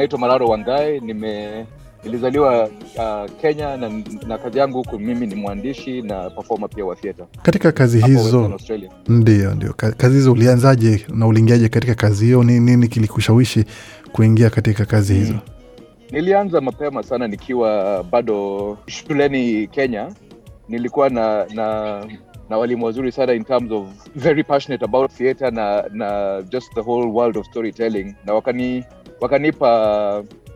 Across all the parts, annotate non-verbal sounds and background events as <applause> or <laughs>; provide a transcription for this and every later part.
naitwa Mararo wangae nime nilizaliwa uh, Kenya na, na kazi yangu huku mimi ni mwandishi na performer pia wa theater Katika kazi hapo hizo ndio ndio, kazi hizo ulianzaje na uliingiaje katika kazi hiyo? Ni nini kilikushawishi kuingia katika kazi hizo? Nilianza mapema sana nikiwa bado shuleni Kenya. Nilikuwa na na na walimu wazuri sana in terms of very passionate about theater na na just the whole world of storytelling, na wakani wakanipa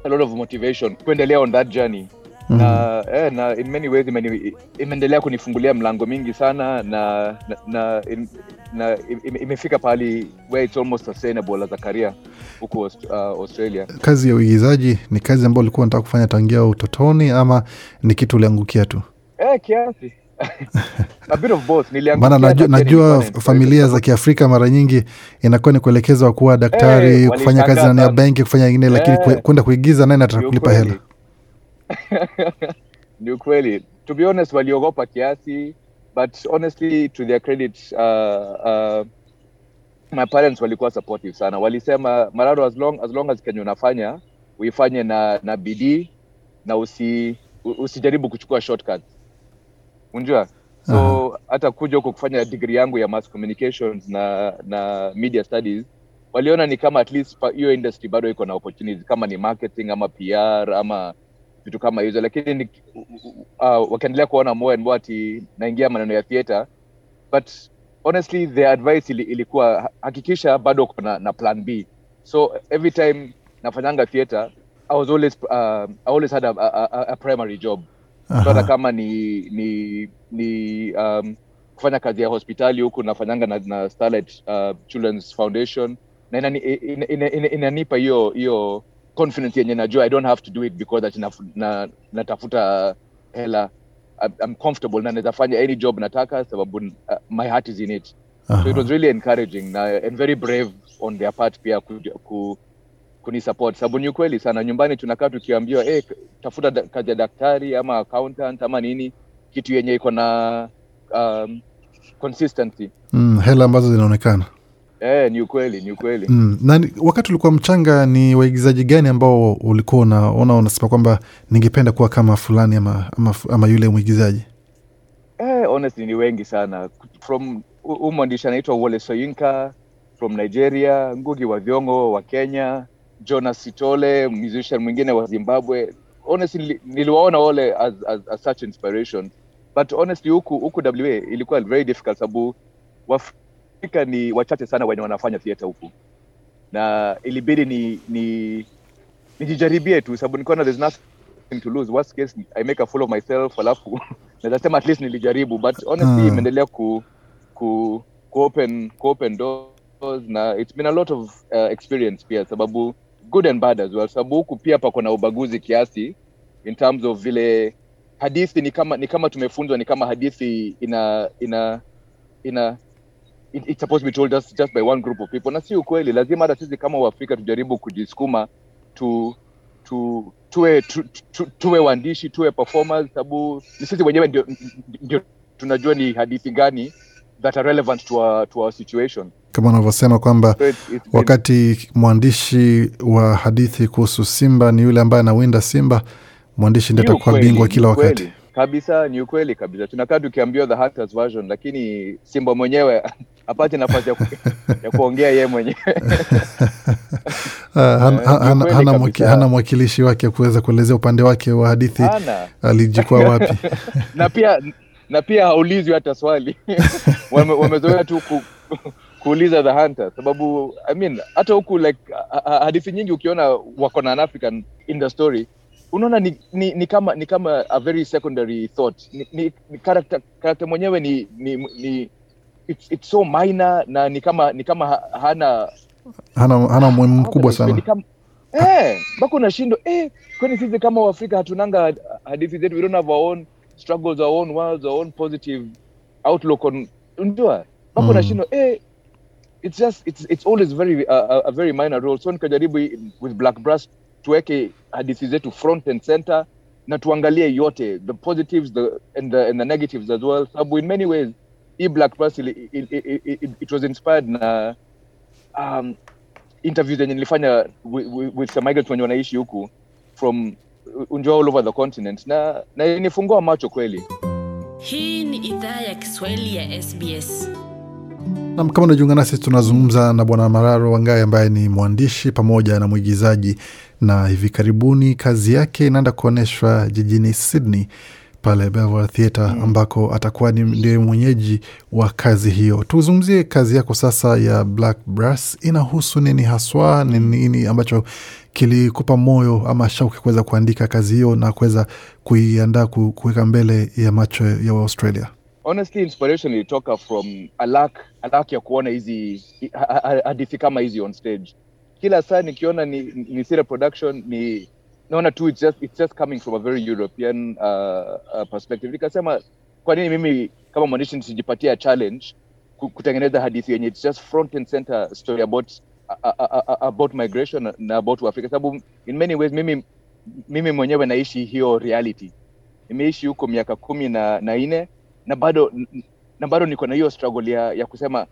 a lot of motivation kuendelea on that journey Mhm. na, eh, na in many ways imeendelea kunifungulia mlango mingi sana na na, na, in, na im- imefika pahali where it's almost sustainable as a career huku uh, Australia. Kazi ya uigizaji ni kazi ambayo ulikuwa unataka kufanya tangia utotoni ama ni kitu uliangukia tu? Eh, kiasi a bit of both. Maana najua, najua familia za. Kiafrika mara nyingi inakuwa ni kuelekezwa kuwa daktari, hey, kufanya kazi ndani ya benki, kufanya ingine, lakini Eh. kwenda kuigiza naye nataka kulipa hela? <laughs> ni ukweli to be honest waliogopa kiasi but honestly to their credit uh, uh, my parents walikuwa supportive sana walisema mararo as long as, long as Kenya unafanya uifanye na na bidii na usi usijaribu kuchukua shortcuts unjua? So hata kuja huko kufanya degree yangu ya mass communications na na media studies. Waliona ni kama at least hiyo industry bado iko na opportunities kama ni marketing ama pr ama vitu kama hizo. Lakini ni, uh, wakaendelea kuona more and more ati naingia maneno ya theater. But honestly the advice ili, ilikuwa hakikisha bado uko na, na plan b. So every time nafanyanga theater i was always uh, i always had a, a, a, a primary job hata kama ni ni ni um, kufanya kazi ya hospitali huku nafanyanga na, na Starlight uh, Children's Foundation. Na inani, ina, ina, ina, inanipa hiyo hiyo confidence yenye najua. I don't have to do it because ati na, na, natafuta hela. I'm, comfortable na naweza fanya any job nataka sababu uh, my heart is in it. So it was really encouraging na and very brave on their part pia ku, ku, kunisupport. Sababu ni ukweli sana nyumbani tunakaa tukiambiwa hey, tafuta da, kazi ya daktari ama accountant ama nini kitu yenye iko na um, consistency. Mm, hela ambazo zinaonekana. Eh, ni ukweli ni ukweli. Mm. Na wakati ulikuwa mchanga, ni waigizaji gani ambao ulikuwa unaona unasema kwamba ningependa kuwa kama fulani ama, ama, ama yule mwigizaji? eh, honestly ni wengi sana. From huu mwandishi anaitwa Wole Soyinka from Nigeria Ngugi wa Thiong'o wa Kenya Jonas Sitole musician mwingine wa Zimbabwe. Honestly niliwaona wale as, as, as such inspiration. But honestly huku huku WA ilikuwa very difficult sababu Waafrika ni wachache sana wenye wanafanya theatre huku. Na ilibidi ni ni nijijaribie tu sababu nikaona there's nothing to lose. Worst case I make a fool of myself alafu <laughs> naweza sema at least nilijaribu. But honestly Ah. imeendelea ku, ku, ku open ku open doors na it's been a lot of uh, experience pia sababu good and bad as well sababu huku pia pako na ubaguzi kiasi in terms of vile hadithi ni kama ni kama tumefunzwa ni kama hadithi ina ina ina it, it's be told just, just by one group of people. Na si ukweli lazima hata sisi kama waafrika tujaribu kujisukuma tu tu tuwe tu, tu, tuwe waandishi tuwe performers sababu ni sisi wenyewe ndio tunajua ni hadithi gani that are relevant to our, to our situation Kama unavyosema kwamba wakati mwandishi wa hadithi kuhusu simba ni yule ambaye anawinda simba, mwandishi ndiye atakuwa bingwa kila wakati. kabisa ni ukweli kabisa. Tunakaa tukiambiwa the Hunters version lakini simba mwenyewe <laughs> apate nafasi ya, ku, ya kuongea yeye mwenyewe. <laughs> Ah, Eh, hana, kweli mwaki, hana mwakilishi wake kuweza kuelezea upande wake wa hadithi. Alijikua <laughs> wapi. na pia na pia haulizwi hata swali. Wame, wamezoea tu ku, kuuliza the hunter sababu i mean hata huku like ha- ha- hadithi nyingi ukiona wako na an african in the story unaona ni, ni, ni kama ni kama a very secondary thought ni, ni, ni character, character mwenyewe ni, ni, ni it's, it's so minor na ni kama ni kama hana Hana, hana umuhimu mkubwa sana. kama eh, mpaka unashindwa eh, kwani sisi kama Waafrika hatunanga hadithi zetu, we don't have our own struggles, our own worlds, our own positive outlook on mpaka Mm. unashindwa eh, it's just it's, it's always very uh, a, a very minor role. So nikajaribu with Black Brass tuweke hadithi zetu front and center na tuangalie yote the positives the, and, the, and the negatives as well sababu in many ways hii Black Brass it, it, it, it was inspired na um, interviews zenye nilifanya with, with, with some migrants wenye wanaishi huku from unjua all over the continent na na inifungua macho kweli Hii ni idhaa ya Kiswahili ya SBS. Nam, kama unajiunga nasi, tunazungumza na Bwana Mararo Wangai ambaye ni mwandishi pamoja na mwigizaji, na hivi karibuni kazi yake inaenda kuonyeshwa jijini Sydney pale Belvoir Theatre ambako atakuwa ndiye mwenyeji wa kazi hiyo. Tuzungumzie kazi yako sasa ya Black Brass, inahusu nini haswa? Ni nini ambacho kilikupa moyo ama shauki kuweza kuandika kazi hiyo na kuweza kuiandaa kuweka mbele ya macho ya Australia? Honestly inspiration ilitoka from a lack, ya kuona hizi ha- ha- hadithi kama hizi on stage. Kila saa nikiona ni, ni sira production ni naona tu it's just, it's just coming from a very european uh, uh, perspective. Nikasema kwa nini mimi kama mwandishi nisijipatia challenge kutengeneza hadithi yenye it's just front and center story about about migration na- about Africa sababu in many ways mimi mimi mwenyewe naishi hiyo reality. Nimeishi huko miaka kumi na, na nne na bado na bado niko na hiyo struggle ya, ya kusema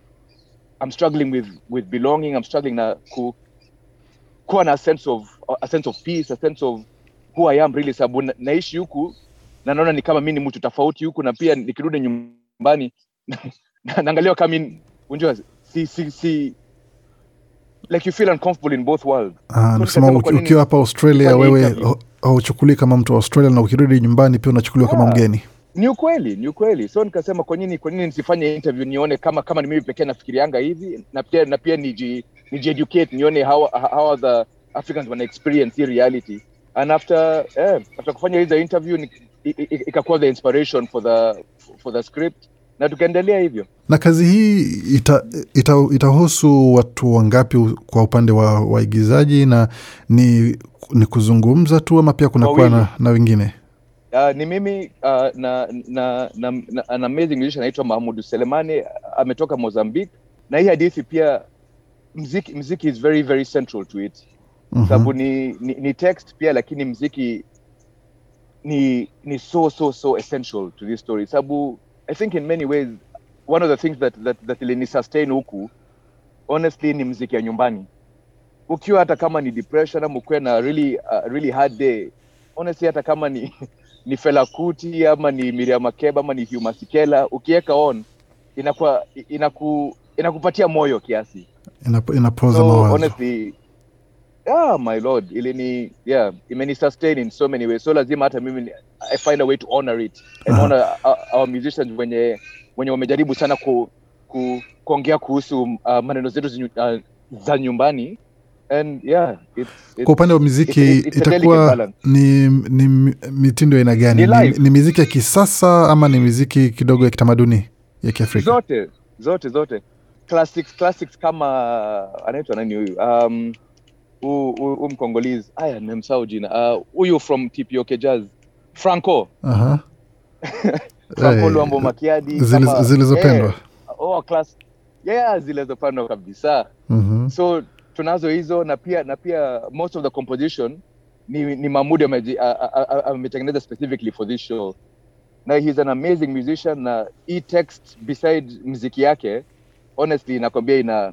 I'm struggling with with belonging I'm struggling na ku, kuwa na a sense of a sense of peace a sense of who I am really sababu na, naishi huku na naona ni kama mi ni mtu tofauti huku na pia nikirudi nyumbani na- <laughs> naangaliwa kama unajua si, si, si like you feel uncomfortable in both world Ah, nasema ukiwa hapa Australia wewe interview? hauchukulii kama mtu wa Australia na ukirudi nyumbani pia unachukuliwa kama mgeni. Ni ukweli ni ukweli. So nikasema kwa nini kwa nini nisifanye interview nione kama kama ni mimi pekee nafikirianga hivi? Na pia na pia niji nijieducate nione how, how the africans wana experience hii reality. And after eh, after kufanya hizo interview ikakuwa the inspiration for the for the script. Na tukaendelea hivyo. Na kazi hii ita, ita, itahusu watu wangapi kwa upande wa waigizaji na ni, ni kuzungumza tu ama pia kunakuwa na, na wengine? Uh, ni mimi uh, na, na, na, na na amazing musician anaitwa Mahmudu Selemani ametoka Mozambique. Na hii hadithi pia mziki, mziki is very very central to it. Mhm. sababu ni, ni, ni text pia lakini mziki ni ni so so so essential to this story. Sababu i think in many ways one of the things that that, that ilini sustain huku honestly ni mziki ya nyumbani. Ukiwa hata kama ni depression ama ukuwe na really, uh, really hard day honestly hata kama ni <laughs> ni Fela Kuti ama ni Miriam Makeba ama ni humasikela ukiweka on inakuwa inaku inakupatia moyo kiasi. Inapo- Inapoza so mawazo. honestly yeah my lord ilini yeah imeni sustain in so many ways. So lazima hata mimi i find a way to honor it. And honor our, our musicians wenye wenye wamejaribu sana ku, ku, kuongea kuhusu uh, maneno zetu uh, za nyumbani and yeah it's, it's, Kwa upande wa muziki itakuwa ni, ni mitindo aina gani? Ni Ni, ni miziki ya kisasa ama ni miziki kidogo ya kitamaduni ya Kiafrika? zote zote zote classics classics kama anaitwa nani huyu um huu- mkongolizi aya nimemsahau jina Uh, from TPOK Jazz Franco Aha. <laughs> Franco Eh, Luambo Makiadi zile- zilizopendwa. eh, oh, class yeah zilizopendwa kabisa Mhm. so tunazo hizo na pia na pia most of the composition ni, ni a- ametengeneza specifically for this show. Na he's an amazing musician na hii text beside mziki yake honestly nakwambia ina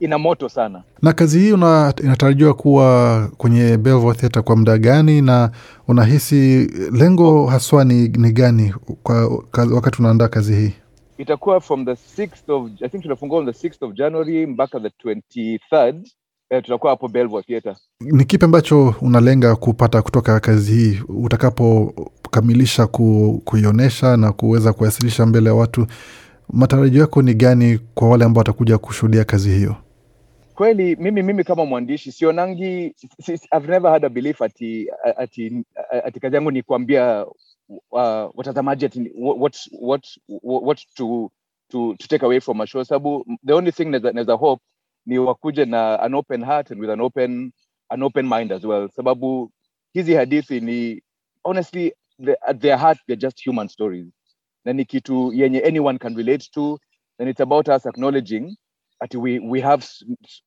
ina moto sana. Na kazi hii una, inatarajiwa kuwa kwenye Belvoir kwa muda gani, na unahisi lengo haswa ni, ni gani kwa, wakati unaandaa kazi hii? Itakuwa from the 6th of i think tunafungua on the 6th of january mpaka the 23rd eh, tutakuwa hapo Belvoir Theatre Ni kipi ambacho unalenga kupata kutoka kazi hii utakapokamilisha ku, kuionyesha na kuweza kuwasilisha mbele ya watu? Matarajio yako ni gani kwa wale ambao watakuja kushuhudia kazi hiyo? kweli mimi mimi kama mwandishi sionangi si, si- I've never had a belief ati ati, ati kazi yangu ni kuambia uh, watazamaji ati what, what, what, what to, to, to take away from a show. The only thing naweza hope ni wakuje na an open heart and with an open an open mind as well. Sababu hizi hadithi ni honestly the, at their heart they're just human stories. Na ni kitu yenye anyone can relate to and it's about us acknowledging we, we have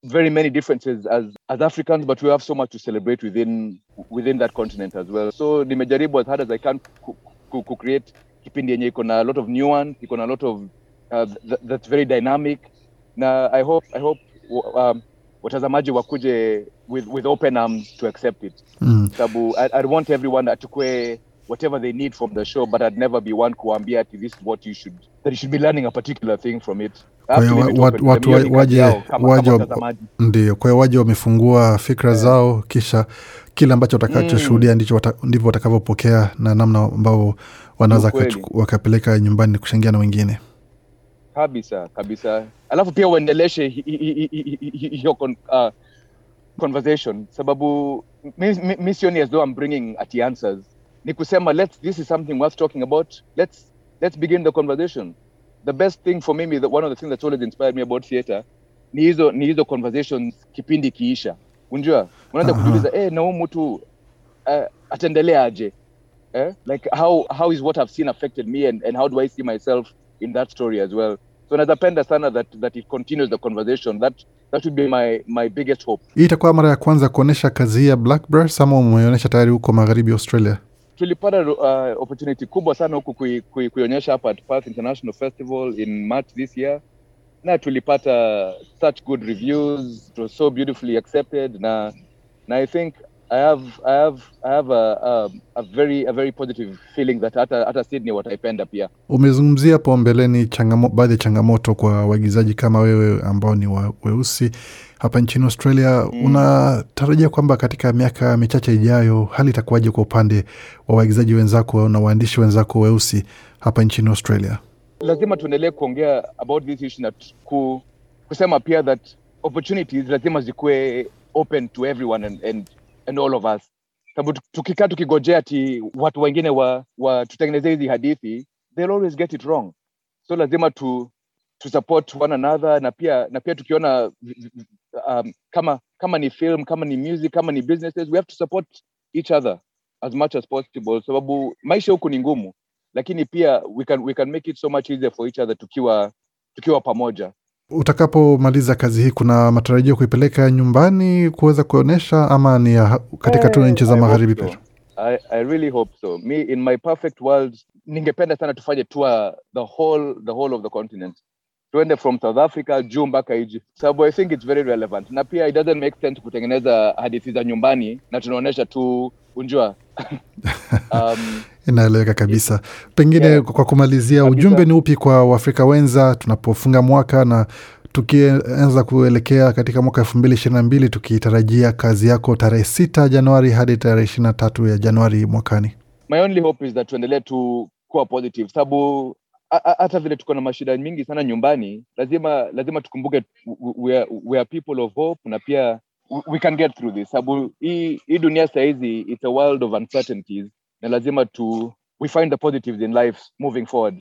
very many differences as, as Africans, but we have so much to celebrate within within that continent as well. So nimejaribu as hard as I can ku, ku, ku create kipindi yenye iko na a lot of nuance, iko na a lot of uh, th- that's very dynamic. Na I hope I hope um, watazamaji wakuje with, with open arms to accept it Mm. sababu I, I'd want everyone achukue whatever they need from the show but I'd never be one kuambia ati this is what you should that you should be learning a particular thing from it I Kwa hiyo watu waje- Ndio, kwa hiyo waje wamefungua fikra zao, kisha kile ambacho watakachoshuhudia ndicho wata, ndivyo watakavyopokea na namna ambao wanaweza wakapeleka nyumbani kushangia na wengine. kabisa kabisa. Alafu pia uendeleshe hi- hi- hi- hi- hi- hi- hiyo con, uh, conversation. Sababu mi, mi, mi sioni as though I'm bringing ati answers. Ni kusema let's this is something worth talking about. Let's let's begin the conversation the best thing for me that one of the things that's always inspired me about theater ni hizo ni hizo conversations kipindi kiisha unjua unaanza Aha. kujiuliza eh na huyu mtu uh, ataendelea aje eh? like how how is what I've seen affected me and, and how do I see myself in that story as well so nazapenda sana that that it continues the conversation that that would be my my biggest hope Hii itakuwa mara ya kwanza kuonyesha kazi hii ya Blackbirds ama umeonyesha tayari huko magharibi Australia? Tulipata uh, opportunity kubwa sana huku kui, kui, kuionyesha hapa at Perth International Festival in March this year. Na tulipata such good reviews it was so beautifully accepted na na I think I have I have I have a, a, a very a very positive feeling that hata hata Sydney wataipenda pia Umezungumzia hapo mbeleni changamo, baadhi ya changamoto kwa waigizaji kama wewe ambao ni wa, weusi hapa nchini Australia. Mm. Unatarajia kwamba katika miaka michache ijayo hali itakuwaje kwa upande wa waigizaji wenzako na waandishi wenzako weusi hapa nchini Australia? lazima tuendelee kuongea about this issue na ku, kusema pia that opportunities lazima zikuwe open to everyone and, and, and all of us. Sababu tukikaa tukigojea ati watu wengine wa, wa tutengenezee hizi hadithi they'll always get it wrong. So lazima tu to support one another na pia na pia tukiona um, kama kama ni film kama ni music kama ni businesses we have to support each other as much as possible. Sababu maisha huku ni ngumu lakini pia we can, we can make it so much easier for each other tukiwa tukiwa pamoja Utakapomaliza kazi hii, kuna matarajio kuipeleka nyumbani kuweza kuonyesha ama ni katika tu Eh, nchi za magharibi pia? I, I really hope so. Me in my perfect world ningependa sana tufanye tour the whole the whole of the continent. Tuende from south africa juu mpaka egypt. Sababu i think it's very relevant. Na pia it doesn't make sense kutengeneza hadithi za nyumbani na tunaonyesha tu unjua. <laughs> Um, Inaeleweka kabisa. Pengine Yeah. kwa kumalizia, Kabisa. ujumbe ni upi kwa Waafrika wenza tunapofunga mwaka na tukianza kuelekea katika mwaka elfu mbili ishirini na mbili tukitarajia kazi yako tarehe sita Januari hadi tarehe ishirini na tatu ya Januari mwakani? my only hope is that tuendelee tu kuwa positive sababu hata vile tuko na mashida mingi sana nyumbani lazima lazima tukumbuke we are, we are people of hope na pia we can get through this sababu hii hii dunia sahizi it's a world of uncertainties na lazima tu we find the positives in life moving forward